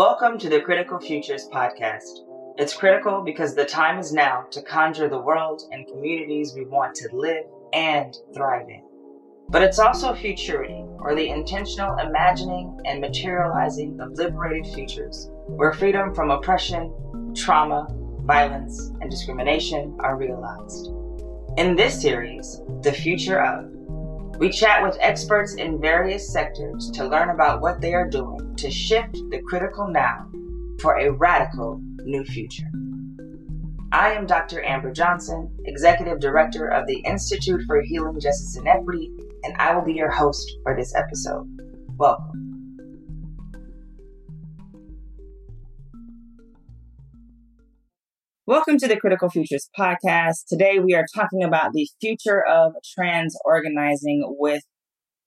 Welcome to the Critical Futures podcast. It's critical because the time is now to conjure the world and communities we want to live and thrive in. But it's also futurity, or the intentional imagining and materializing of liberated futures, where freedom from oppression, trauma, violence, and discrimination are realized. In this series, The Future of, we chat with experts in various sectors to learn about what they are doing to shift the critical now for a radical new future. I am Dr. Amber Johnson, Executive Director of the Institute for Healing Justice and Equity, and I will be your host for this episode. Welcome. Welcome to the Critical Futures podcast. Today we are talking about the future of trans organizing with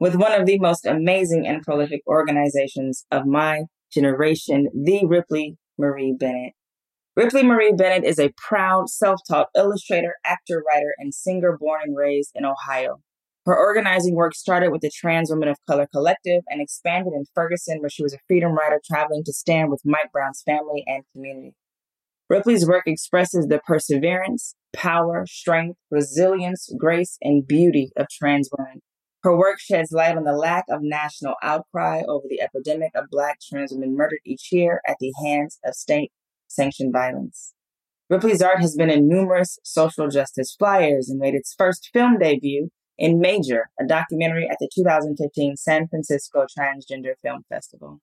with one of the most amazing and prolific organizations of my generation, the Wriply Marie Bennet. Wriply Marie Bennet is a proud self-taught illustrator, actor, writer, and singer born and raised in Ohio. Her organizing work started with the Trans Women of Color Collective and expanded in Ferguson, where she was a freedom rider traveling to stand with Mike Brown's family and community. Wriply's work expresses the perseverance, power, strength, resilience, grace, and beauty of trans women. Her work sheds light on the lack of national outcry over the epidemic of Black trans women murdered each year at the hands of state sanctioned violence. Wriply's art has been in numerous social justice flyers and made its first film debut in Major, a documentary at the 2015 San Francisco Transgender Film Festival.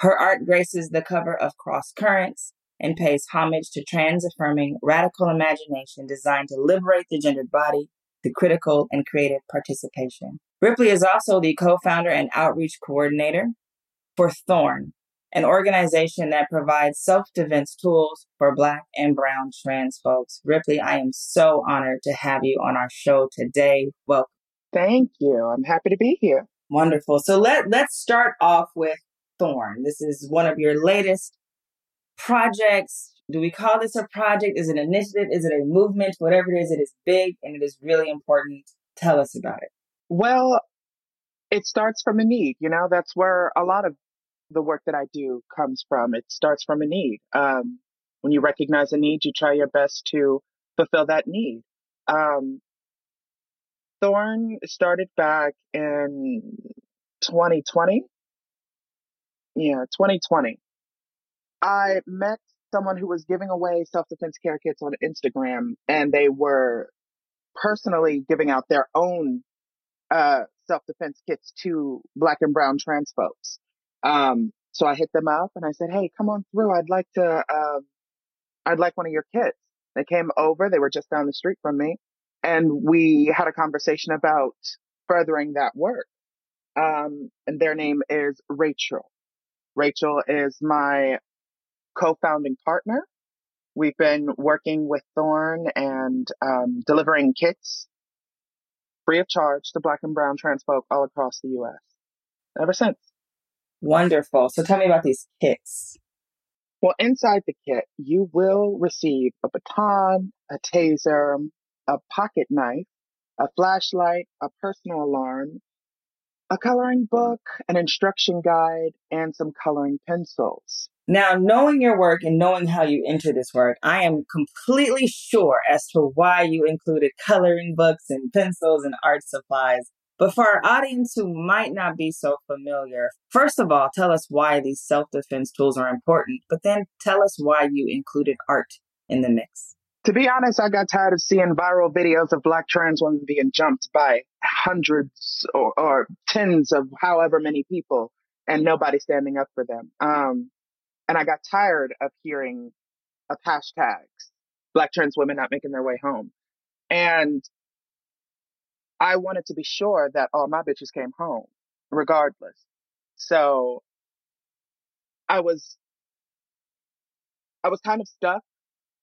Her art graces the cover of Cross Currents, and pays homage to trans affirming radical imagination designed to liberate the gendered body through critical and creative participation. Wriply is also the co founder and outreach coordinator for Thorn, an organization that provides self defense tools for Black and Brown trans folks. Wriply, I am so honored to have you on our show today. Welcome. Thank you. I'm happy to be here. Wonderful. So let, let's start off with Thorn. This is one of your latest projects. Do we call this a project? Is it an initiative? Is it a movement? Whatever it is, it is big and it is really important. Tell us about it. Well, it starts from a need. You know, that's where a lot of the work that I do comes from. It starts from a need. Um, when you recognize a need, you try your best to fulfill that need. Um, Thorn started back in 2020. Yeah, 2020. I met someone who was giving away self defense care kits on Instagram, and they were personally giving out their own uh, self defense kits to Black and Brown trans folks. Um, so I hit them up and I said, "Hey, come on through. I'd like to. Uh, I'd like one of your kits." They came over. They were just down the street from me, and we had a conversation about furthering that work. Um, and their name is Rachel. Rachel is my co-founding partner. We've been working with Thorn and um, delivering kits free of charge to Black and Brown trans folk all across the U.S. ever since. Wonderful. So tell me about these kits. Well, inside the kit, you will receive a baton, a taser, a pocket knife, a flashlight, a personal alarm, a coloring book, an instruction guide, and some coloring pencils. Now, knowing your work and knowing how you enter this work, I am completely sure as to why you included coloring books and pencils and art supplies. But for our audience who might not be so familiar, first of all, tell us why these self defense tools are important, but then tell us why you included art in the mix. To be honest, I got tired of seeing viral videos of black trans women being jumped by hundreds or, or tens of however many people and nobody standing up for them. Um, and I got tired of hearing of hashtags, black trans women not making their way home. And I wanted to be sure that all my bitches came home, regardless. So I was, I was kind of stuck,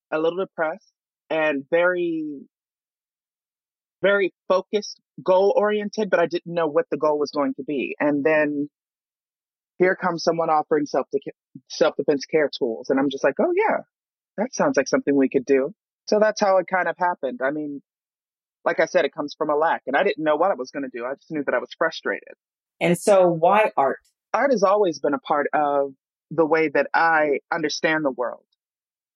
a little depressed, and very, very focused, goal oriented, but I didn't know what the goal was going to be. And then here comes someone offering self self defense care tools, and I'm just like, oh yeah, that sounds like something we could do. So that's how it kind of happened. I mean, like I said, it comes from a lack, and I didn't know what I was going to do. I just knew that I was frustrated. And so, why art? Art has always been a part of the way that I understand the world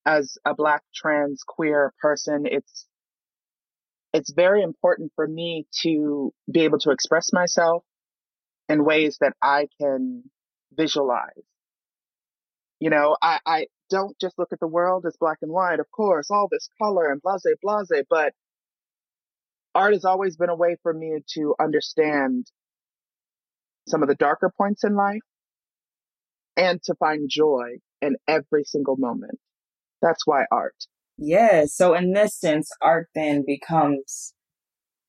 as a black trans queer person. It's it's very important for me to be able to express myself in ways that I can visualize. You know, I, I don't just look at the world as black and white, of course, all this color and blase, blase, but art has always been a way for me to understand some of the darker points in life and to find joy in every single moment. That's why art. Yeah. So in this sense, art then becomes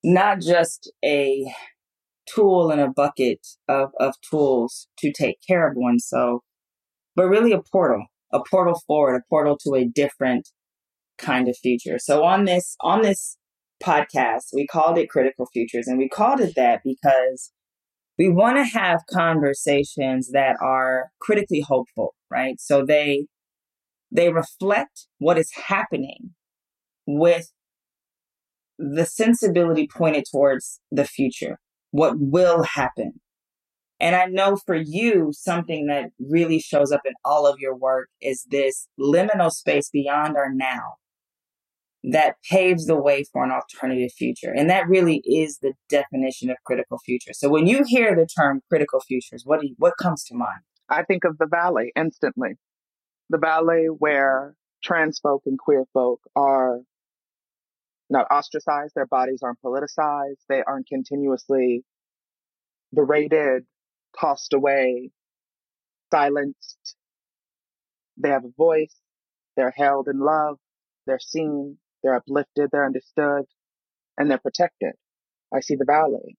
not just a tool in a bucket of, of tools to take care of oneself, but really a portal, a portal forward, a portal to a different kind of future. So on this, on this podcast, we called it Critical Futures and we called it that because we want to have conversations that are critically hopeful, right? So they, they reflect what is happening with the sensibility pointed towards the future, what will happen. And I know for you, something that really shows up in all of your work is this liminal space beyond our now that paves the way for an alternative future. And that really is the definition of critical future. So when you hear the term critical futures, what do you, what comes to mind? I think of the valley instantly. The valley where trans folk and queer folk are not ostracized, their bodies aren't politicized, they aren't continuously berated, tossed away, silenced. They have a voice, they're held in love, they're seen, they're uplifted, they're understood, and they're protected. I see the valley.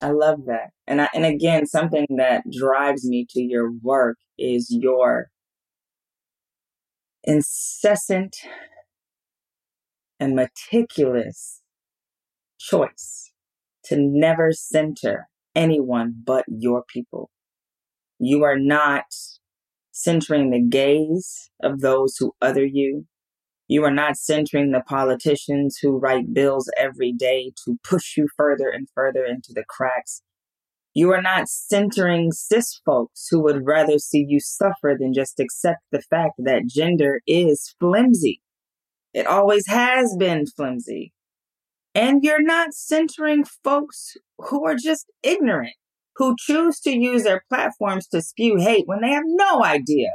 I love that. And I, and again, something that drives me to your work is your incessant and meticulous choice to never center anyone but your people. You are not centering the gaze of those who other you. You are not centering the politicians who write bills every day to push you further and further into the cracks. You are not centering cis folks who would rather see you suffer than just accept the fact that gender is flimsy. It always has been flimsy. And you're not centering folks who are just ignorant, who choose to use their platforms to spew hate when they have no idea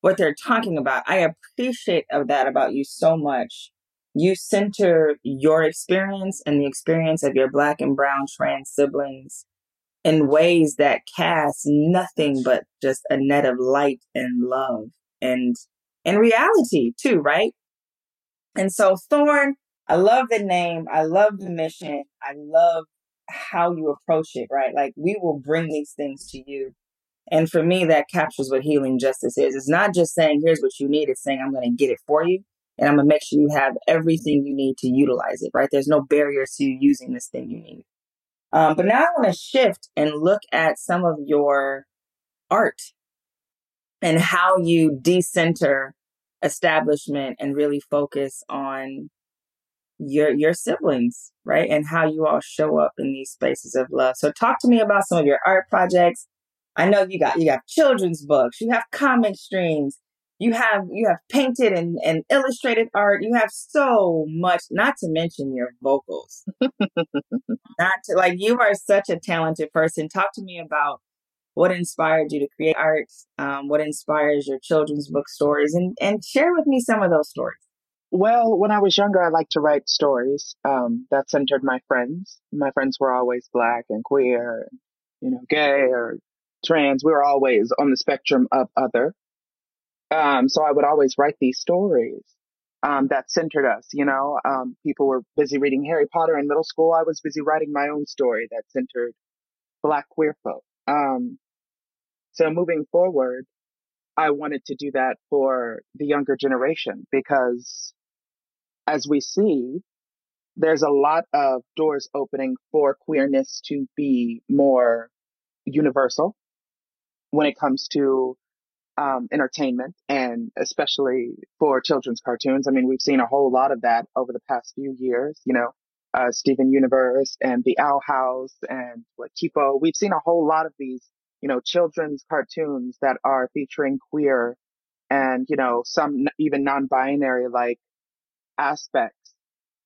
what they're talking about. I appreciate of that about you so much. You center your experience and the experience of your black and brown trans siblings in ways that cast nothing but just a net of light and love and and reality too, right? And so, Thorn, I love the name. I love the mission. I love how you approach it, right? Like, we will bring these things to you. And for me, that captures what healing justice is. It's not just saying, here's what you need, it's saying, I'm going to get it for you. And I'm going to make sure you have everything you need to utilize it, right? There's no barriers to you using this thing you need. Um, but now I want to shift and look at some of your art and how you decenter establishment and really focus on your your siblings, right? And how you all show up in these spaces of love. So talk to me about some of your art projects. I know you got you have children's books, you have comic streams, you have you have painted and, and illustrated art, you have so much, not to mention your vocals. not to like you are such a talented person. Talk to me about what inspired you to create art, um, what inspires your children's book stories, and, and share with me some of those stories. Well, when I was younger, I liked to write stories um, that centered my friends. My friends were always black and queer, you know, gay or trans. We were always on the spectrum of other. Um, so I would always write these stories um, that centered us. You know, um, people were busy reading Harry Potter in middle school. I was busy writing my own story that centered Black queer folk. Um, so moving forward, I wanted to do that for the younger generation because as we see, there's a lot of doors opening for queerness to be more universal when it comes to um, entertainment and especially for children's cartoons. I mean, we've seen a whole lot of that over the past few years, you know, uh, Steven Universe and the Owl House and what Tipo. We've seen a whole lot of these you know, children's cartoons that are featuring queer and, you know, some even non-binary like aspects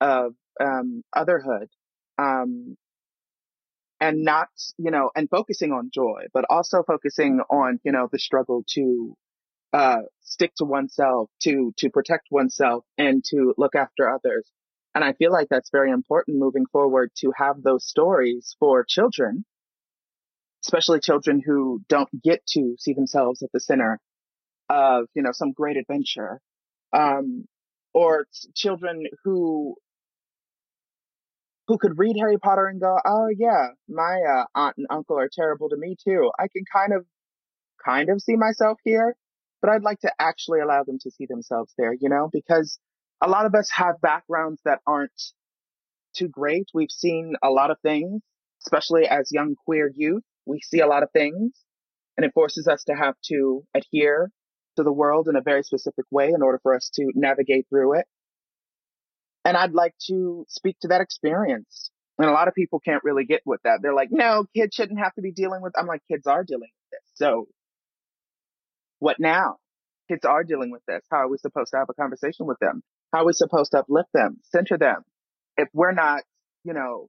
of um, otherhood. Um, and not, you know, and focusing on joy, but also focusing on, you know, the struggle to uh, stick to oneself, to to protect oneself, and to look after others. And I feel like that's very important moving forward to have those stories for children, especially children who don't get to see themselves at the center of, you know, some great adventure, um, or children who who could read Harry Potter and go, oh yeah, my uh, aunt and uncle are terrible to me too. I can kind of kind of see myself here but I'd like to actually allow them to see themselves there, you know, because a lot of us have backgrounds that aren't too great. We've seen a lot of things, especially as young queer youth. We see a lot of things and it forces us to have to adhere to the world in a very specific way in order for us to navigate through it. And I'd like to speak to that experience. And a lot of people can't really get with that. They're like, no, kids shouldn't have to be dealing with, I'm like, kids are dealing with this. So what now? Kids are dealing with this. How are we supposed to have a conversation with them? How are we supposed to uplift them, center them? If we're not, you know,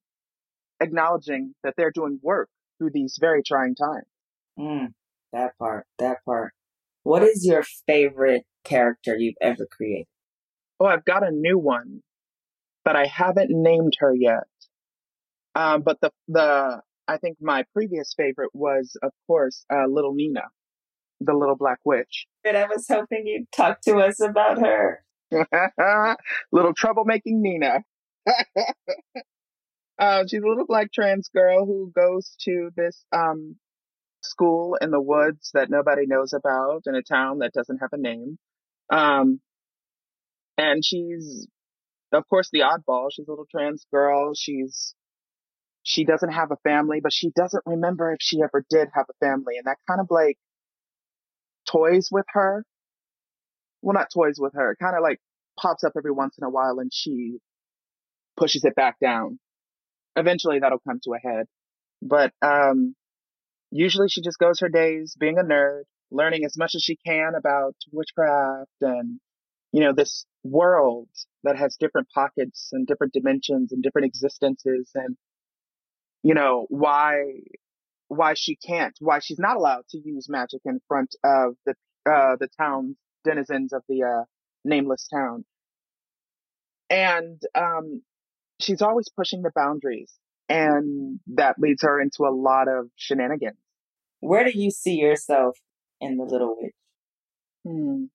acknowledging that they're doing work through these very trying times. Mm, that part, that part. What is your favorite character you've ever created? Oh, I've got a new one, but I haven't named her yet. Um, but the the I think my previous favorite was, of course, uh, Little Nina the little black witch. And I was hoping you'd talk to us about her. little troublemaking Nina. uh, she's a little black trans girl who goes to this um, school in the woods that nobody knows about in a town that doesn't have a name. Um, and she's, of course, the oddball. She's a little trans girl. She's she doesn't have a family, but she doesn't remember if she ever did have a family. And that kind of like toys with her. Well, not toys with her. It kind of like pops up every once in a while and she pushes it back down. Eventually that'll come to a head. But, um, usually she just goes her days being a nerd, learning as much as she can about witchcraft and, you know, this world that has different pockets and different dimensions and different existences and, you know, why why she can't, why she's not allowed to use magic in front of the uh, the town denizens of the uh, nameless town. And um, she's always pushing the boundaries, and that leads her into a lot of shenanigans. Where do you see yourself in the Little Witch? Hmm.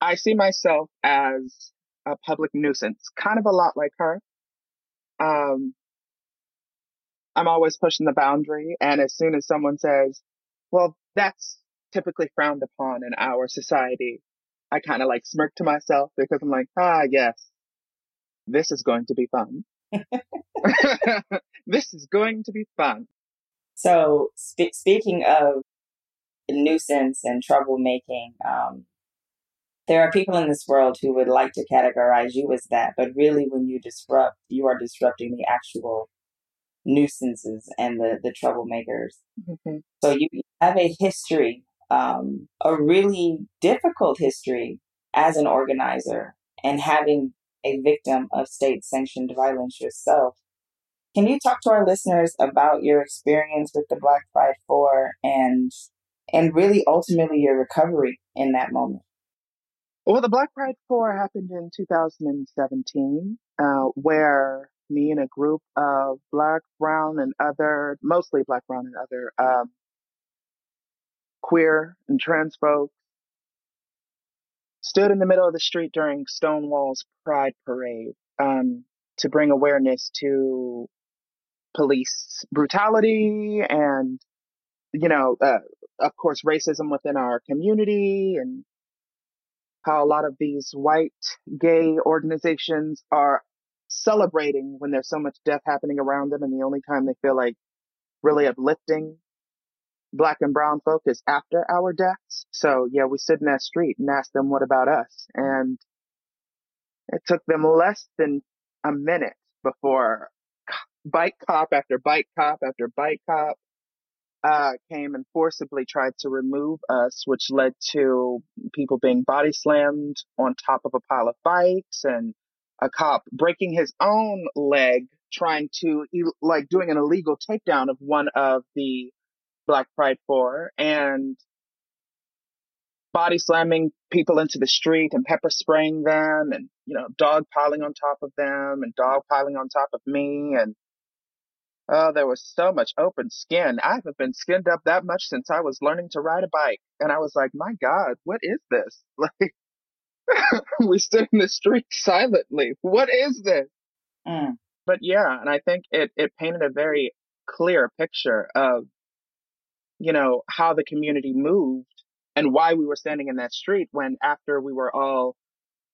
I see myself as a public nuisance, kind of a lot like her. Um, I'm always pushing the boundary. And as soon as someone says, well, that's typically frowned upon in our society, I kind of like smirk to myself because I'm like, ah, yes, this is going to be fun. this is going to be fun. So, sp- speaking of nuisance and troublemaking, um, there are people in this world who would like to categorize you as that, but really, when you disrupt, you are disrupting the actual nuisances and the, the troublemakers. Mm-hmm. So you have a history, um, a really difficult history as an organizer and having a victim of state sanctioned violence yourself. Can you talk to our listeners about your experience with the Black Pride 4 and and really ultimately your recovery in that moment? Well, the Black Pride 4 happened in 2017, uh, where me and a group of black, brown, and other, mostly black, brown, and other, um, queer and trans folks stood in the middle of the street during Stonewall's Pride Parade um, to bring awareness to police brutality and, you know, uh, of course, racism within our community and how a lot of these white gay organizations are celebrating when there's so much death happening around them and the only time they feel like really uplifting black and brown folk is after our deaths. So yeah, we stood in that street and asked them what about us? And it took them less than a minute before bike cop after bike cop after bike cop uh, came and forcibly tried to remove us, which led to people being body slammed on top of a pile of bikes and a cop breaking his own leg trying to like doing an illegal takedown of one of the Black Pride Four and body slamming people into the street and pepper spraying them and you know dog piling on top of them and dog piling on top of me and oh there was so much open skin. I haven't been skinned up that much since i was learning to ride a bike and i was like my god what is this? Like we stood in the street silently. What is this? Mm. but yeah and i think it it painted a very clear picture of you know how the community moved and why we were standing in that street when after we were all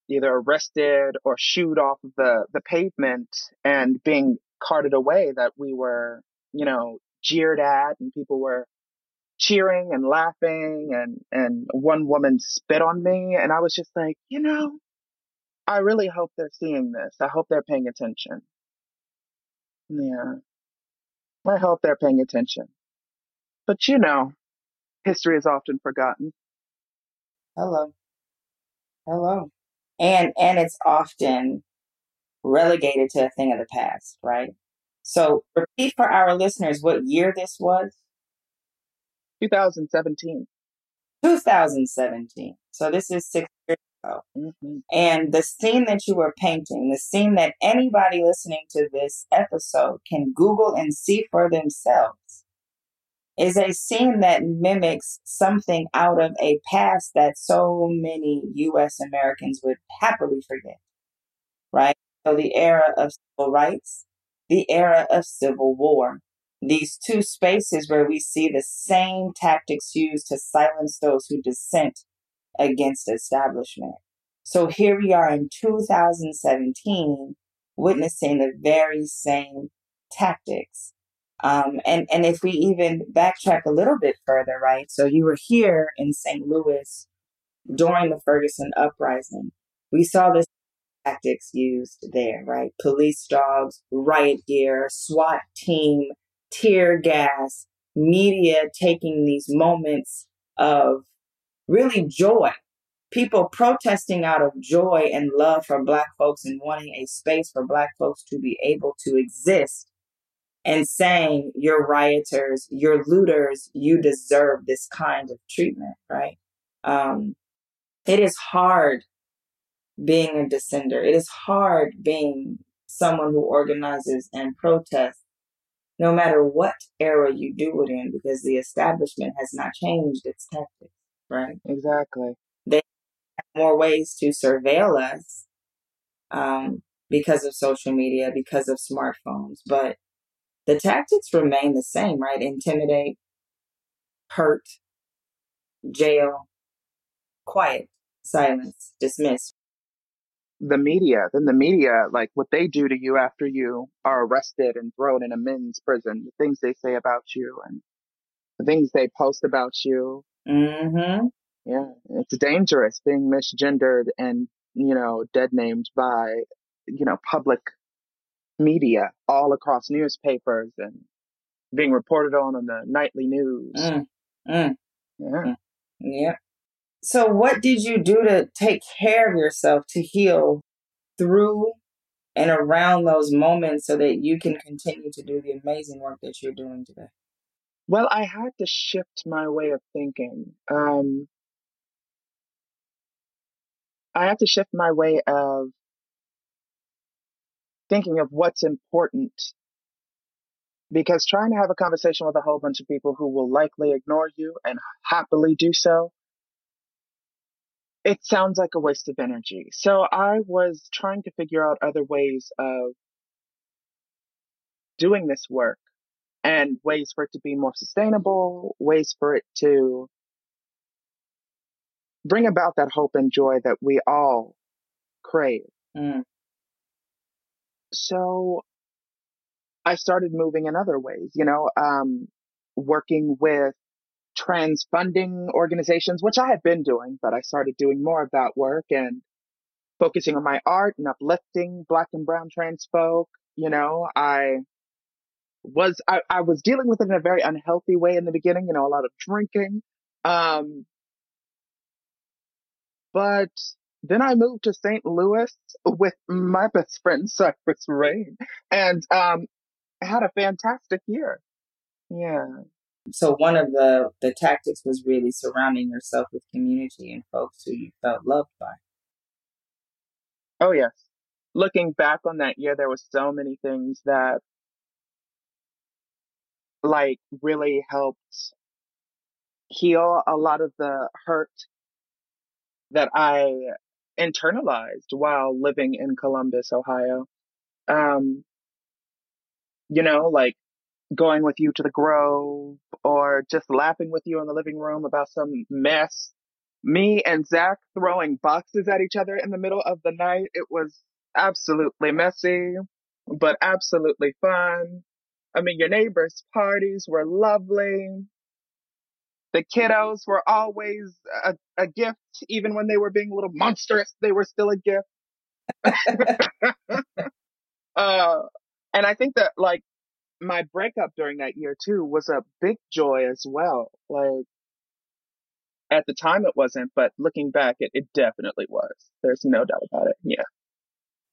either arrested or shooed off the, the pavement and being carted away that we were, you know, jeered at and people were cheering and laughing and, and one woman spit on me. And I was just like, you know, I really hope they're seeing this. I hope they're paying attention. Yeah. I hope they're paying attention. But you know, history is often forgotten. Hello. Hello. And and it's often relegated to a thing of the past, right? So repeat for our listeners what year this was. 2017. 2017. So this is six years ago. Mm-hmm. And the scene that you were painting, the scene that anybody listening to this episode can Google and see for themselves, is a scene that mimics something out of a past that so many US Americans would happily forget, right? So the era of civil rights, the era of civil war, these two spaces where we see the same tactics used to silence those who dissent against establishment. So here we are in 2017 witnessing the very same tactics um, and, and if we even backtrack a little bit further, right? So you were here in St. Louis during the Ferguson uprising. We saw this tactics used there, right? Police dogs, riot gear, SWAT team, tear gas, media taking these moments of really joy. People protesting out of joy and love for Black folks and wanting a space for Black folks to be able to exist and saying, You're rioters, you're looters, you deserve this kind of treatment, right? Um, it is hard being a dissenter. It is hard being someone who organizes and protests, no matter what era you do it in, because the establishment has not changed its tactics, right? Exactly. They have more ways to surveil us um, because of social media, because of smartphones, but the tactics remain the same, right? Intimidate, hurt, jail, quiet, silence, dismiss. The media, then the media, like what they do to you after you are arrested and thrown in a men's prison, the things they say about you and the things they post about you. Mm-hmm. Yeah, it's dangerous being misgendered and, you know, dead named by, you know, public media all across newspapers and being reported on in the nightly news. Mm, mm, yeah. Mm, yeah. So, what did you do to take care of yourself to heal through and around those moments so that you can continue to do the amazing work that you're doing today? Well, I had to shift my way of thinking. Um, I had to shift my way of thinking of what's important. Because trying to have a conversation with a whole bunch of people who will likely ignore you and happily do so it sounds like a waste of energy. So i was trying to figure out other ways of doing this work and ways for it to be more sustainable ways for it to bring about that hope and joy that we all crave. Mm so I started moving in other ways, you know, um, working with trans funding organizations, which I had been doing, but I started doing more of that work and focusing on my art and uplifting black and brown trans folk. You know, I was I, I was dealing with it in a very unhealthy way in the beginning, you know, a lot of drinking. Um, but then I moved to St. Louis with my best friend Cypress Rain and um, had a fantastic year. Yeah. So one of the the tactics was really surrounding yourself with community and folks who you felt loved by. Oh yes. Looking back on that year, there were so many things that like really helped heal a lot of the hurt that I internalized while living in Columbus, Ohio. Um, you know, like going with you to the Grove or just laughing with you in the living room about some mess. Me and Zach throwing boxes at each other in the middle of the night. It was absolutely messy, but absolutely fun. I mean, your neighbors' parties were lovely. The kiddos were always a, a gift, even when they were being a little monstrous, they were still a gift. uh, and I think that like my breakup during that year too was a big joy as well. Like at the time it wasn't, but looking back, it, it definitely was. There's no doubt about it. Yeah.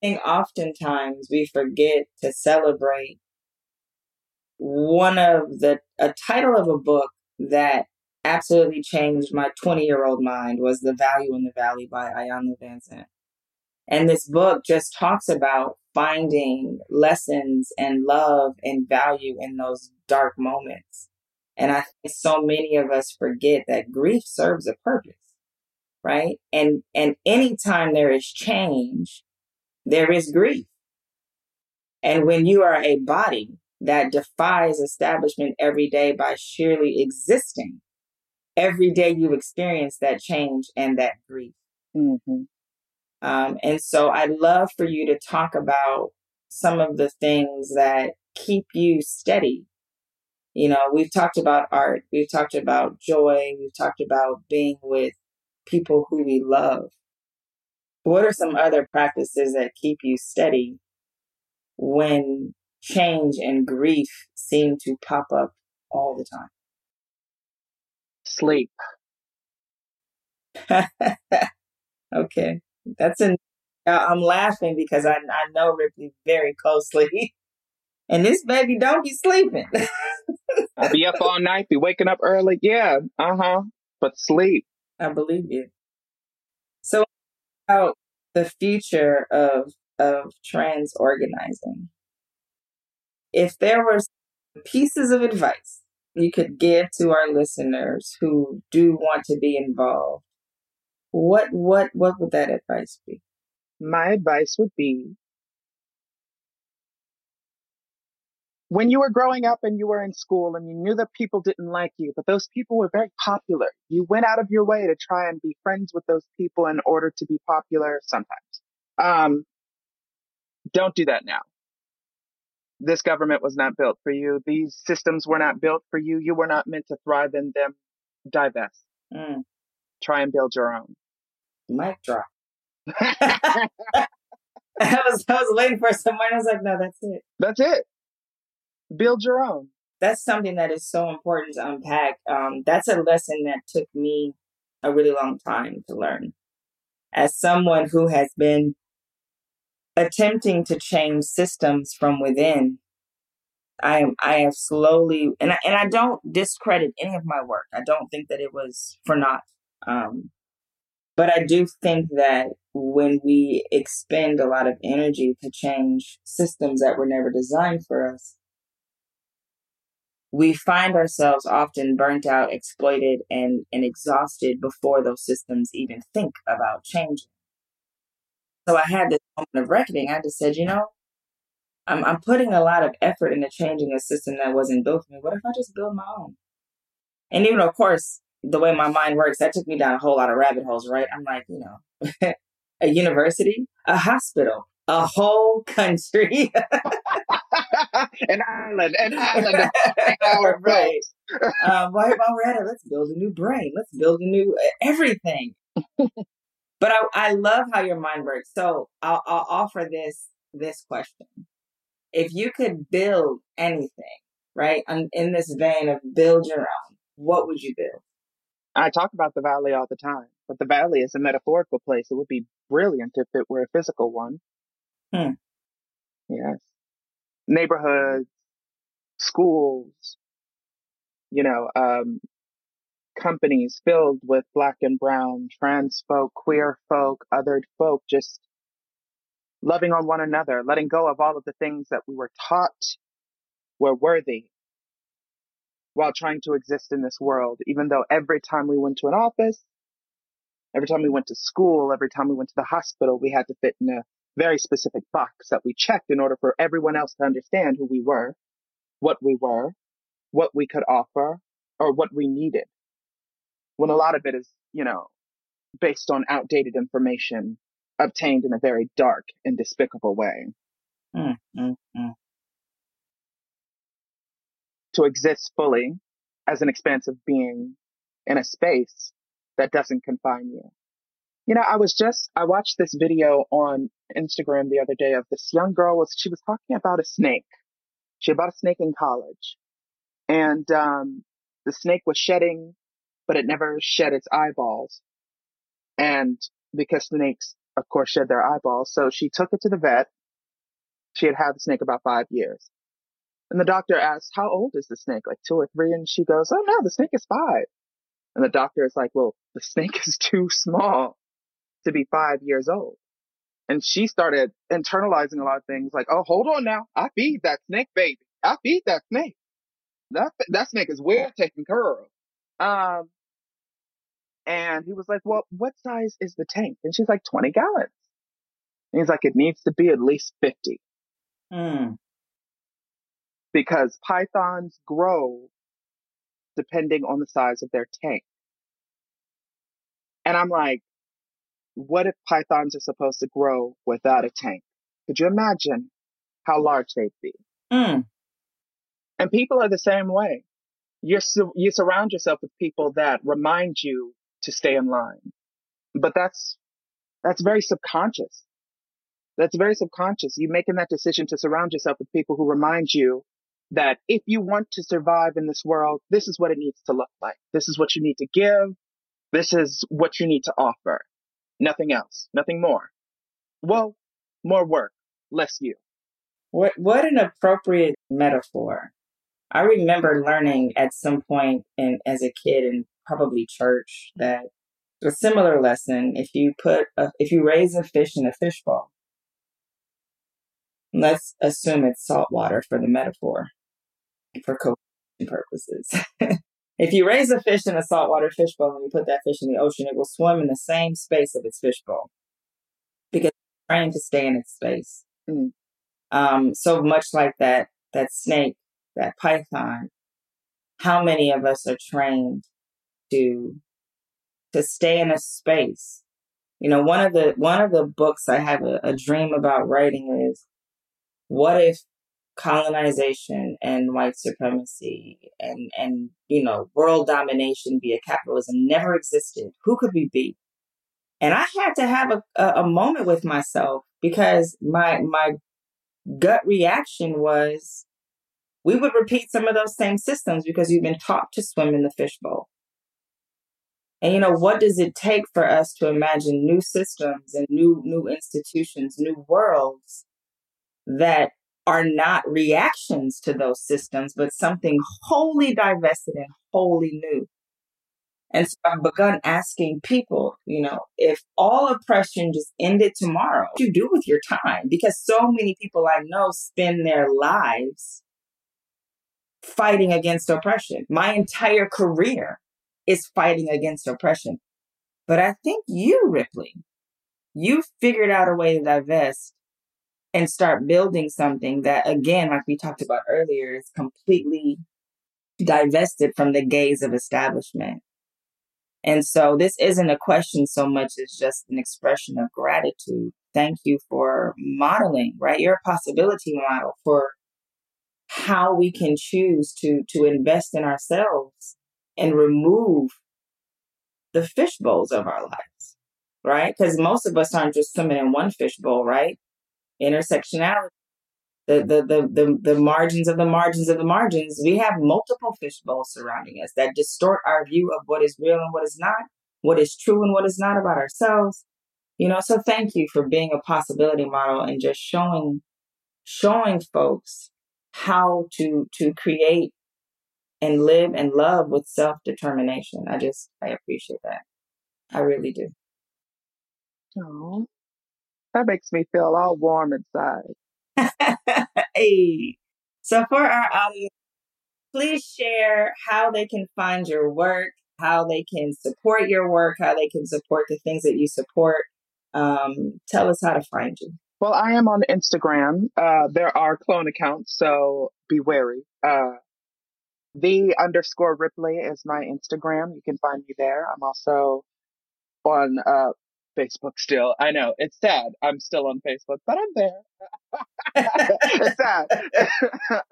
I think oftentimes we forget to celebrate one of the a title of a book that absolutely changed my 20 year old mind was The Value in the Valley by Iyanla Vanzant. And this book just talks about finding lessons and love and value in those dark moments. And I think so many of us forget that grief serves a purpose, right? And, and anytime there is change, there is grief. And when you are a body that defies establishment every day by sheerly existing, every day you experience that change and that grief. Mm-hmm. Um, and so I'd love for you to talk about some of the things that keep you steady. You know, we've talked about art, we've talked about joy, we've talked about being with people who we love. What are some other practices that keep you steady when change and grief seem to pop up all the time? Sleep. okay. That's an. I'm laughing because I I know Wriply very closely, and this baby don't be sleeping. I'll be up all night, be waking up early. Yeah, uh huh. But sleep. I believe you. So, about the future of of trans organizing, if there were pieces of advice you could give to our listeners who do want to be involved what what what would that advice be? My advice would be when you were growing up and you were in school and you knew that people didn't like you, but those people were very popular. You went out of your way to try and be friends with those people in order to be popular sometimes. Um, don't do that now. This government was not built for you. These systems were not built for you. You were not meant to thrive in them. Divest. Mm try and build your own. Mic drop. I was I was waiting for someone. I was like, no, that's it. That's it. Build your own. That's something that is so important to unpack. Um, that's a lesson that took me a really long time to learn. As someone who has been attempting to change systems from within, I am I have slowly and I, and I don't discredit any of my work. I don't think that it was for naught. Um, but I do think that when we expend a lot of energy to change systems that were never designed for us, we find ourselves often burnt out, exploited, and, and exhausted before those systems even think about changing. So I had this moment of reckoning. I just said, you know, I'm, I'm putting a lot of effort into changing a system that wasn't built for me. What if I just build my own? And even, of course, the way my mind works, that took me down a whole lot of rabbit holes, right? I'm like, you know, a university, a hospital, a whole country, an island, an island, right? um, while, while we're at it, let's build a new brain. Let's build a new uh, everything. But I, I love how your mind works. So I'll, I'll offer this this question: if you could build anything, right, in this vein of build your own, what would you build? I talk about the valley all the time, but the valley is a metaphorical place. It would be brilliant if it were a physical one. Hmm. Yes. Neighborhoods, schools, you know, um, companies filled with black and brown, trans folk, queer folk, othered folk, just loving on one another, letting go of all of the things that we were taught were worthy while trying to exist in this world, even though every time we went to an office, every time we went to school, every time we went to the hospital, we had to fit in a very specific box that we checked in order for everyone else to understand who we were, what we were, what we could offer, or what we needed. When a lot of it is, you know, based on outdated information obtained in a very dark and despicable way. Mm, mm, mm to exist fully as an expansive being in a space that doesn't confine you. You know, I was just, I watched this video on Instagram the other day of this young girl was, she was talking about a snake. She bought a snake in college and, um, the snake was shedding, but it never shed its eyeballs. And because snakes, of course, shed their eyeballs. So she took it to the vet. She had had the snake about five years. And the doctor asked, how old is the snake? Like two or three? And she goes, oh no, the snake is five. And the doctor is like, well, the snake is too small to be five years old. And she started internalizing a lot of things like, oh, hold on now. I feed that snake, baby. I feed that snake. That, that snake is well taken care of. Um, and he was like, well, what size is the tank? And she's like, 20 gallons. And he's like, it needs to be at least 50. Hmm because pythons grow depending on the size of their tank. And I'm like, what if pythons are supposed to grow without a tank? Could you imagine how large they'd be? Mm. And people are the same way. You you surround yourself with people that remind you to stay in line, but that's that's very subconscious. That's very subconscious. You making that decision to surround yourself with people who remind you that if you want to survive in this world, this is what it needs to look like. This is what you need to give. This is what you need to offer. Nothing else, nothing more. Well, more work, less you. What, what an appropriate metaphor. I remember learning at some point in, as a kid in probably church that a similar lesson, if you put, a, if you raise a fish in a fishbowl, let's assume it's salt water for the metaphor for cohesion purposes. if you raise a fish in a saltwater fishbowl and you put that fish in the ocean, it will swim in the same space of its fishbowl because it's trying to stay in its space. Mm. Um, so much like that, that snake, that python, how many of us are trained to, to stay in a space? You know, one of the, one of the books I have a, a dream about writing is what if colonization and white supremacy and and you know world domination via capitalism never existed? Who could we be? And i had to have a, a, a moment with myself because my my gut reaction was we would repeat some of those same systems because we've been taught to swim in the fishbowl and you know what does it take for us to imagine new systems and new new institutions new worlds that are not reactions to those systems, but something wholly divested and wholly new. And so I've begun asking people, you know, if all oppression just ended tomorrow, what do you do with your time? Because so many people I know spend their lives fighting against oppression. My entire career is fighting against oppression. But I think you, Wriply, you figured out a way to divest and start building something that, again, like we talked about earlier, is completely divested from the gaze of establishment. And so this isn't a question so much as just an expression of gratitude. Thank you for modeling, right? You're a possibility model for how we can choose to to invest in ourselves and remove the fish bowls of our lives, right? Because most of us aren't just swimming in one fish bowl, right? intersectionality. the, the, the, the, the margins of the margins of the margins, we have multiple fishbowls surrounding us that distort our view of what is real and what is not, what is true and what is not about ourselves. You know, so thank you for being a possibility model and just showing showing folks how to to create and live and love with self determination. I just I appreciate that. I really do. Oh, that makes me feel all warm inside. hey. So for our audience, please share how they can find your work, how they can support your work, how they can support the things that you support. Um, tell us how to find you. Well, I am on Instagram. Uh, there are clone accounts, so be wary. Uh, the underscore Wriply is my Instagram. You can find me there. I'm also on uh, Facebook still. I know it's sad. I'm still on Facebook, but I'm there. it's sad.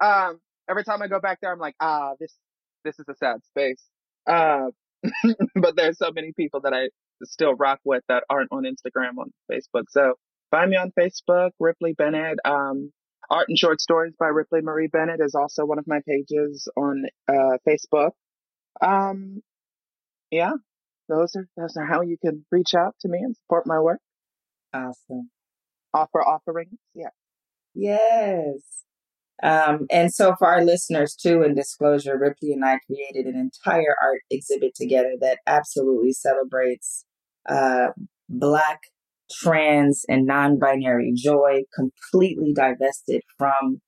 um, every time I go back there, I'm like, ah, this this is a sad space. Uh, but there's so many people that I still rock with that aren't on Instagram on Facebook. So find me on Facebook, Wriply Bennet. Um, Art and Short Stories by Wriply Marie Bennet is also one of my pages on uh, Facebook. Um, yeah, those are those are how you can reach out to me and support my work. Awesome. Offer offerings, yeah. Yes. Um, and so for our listeners too, in disclosure, Wriply and I created an entire art exhibit together that absolutely celebrates uh, Black, trans, and non-binary joy, completely divested from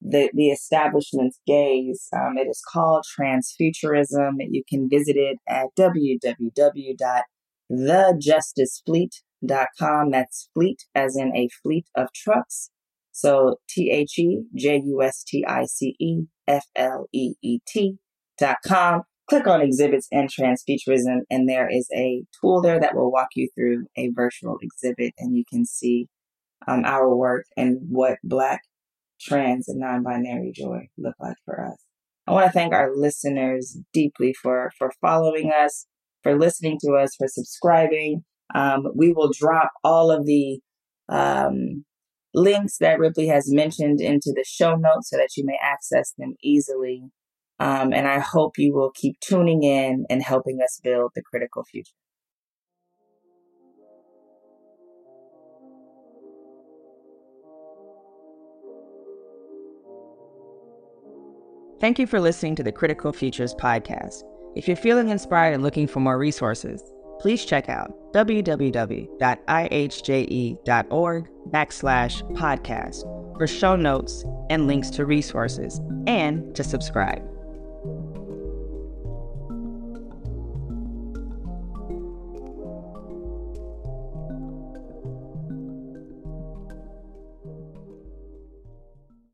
the, the establishment's gaze. Um, it is called Transfuturism. You can visit it at www.thejusticefleet.com. That's fleet as in a fleet of trucks. So T H E J U S T I C E F L E E T dot com. Click on exhibits and transfuturism, and there is a tool there that will walk you through a virtual exhibit, and you can see um, our work and what Black trans and non-binary joy look like for us. I want to thank our listeners deeply for for following us, for listening to us, for subscribing. Um, we will drop all of the um, links that Wriply has mentioned into the show notes so that you may access them easily. Um, and I hope you will keep tuning in and helping us build the critical future. Thank you for listening to the Critical Futures podcast. If you're feeling inspired and looking for more resources, please check out www.ihje.org backslash podcast for show notes and links to resources and to subscribe.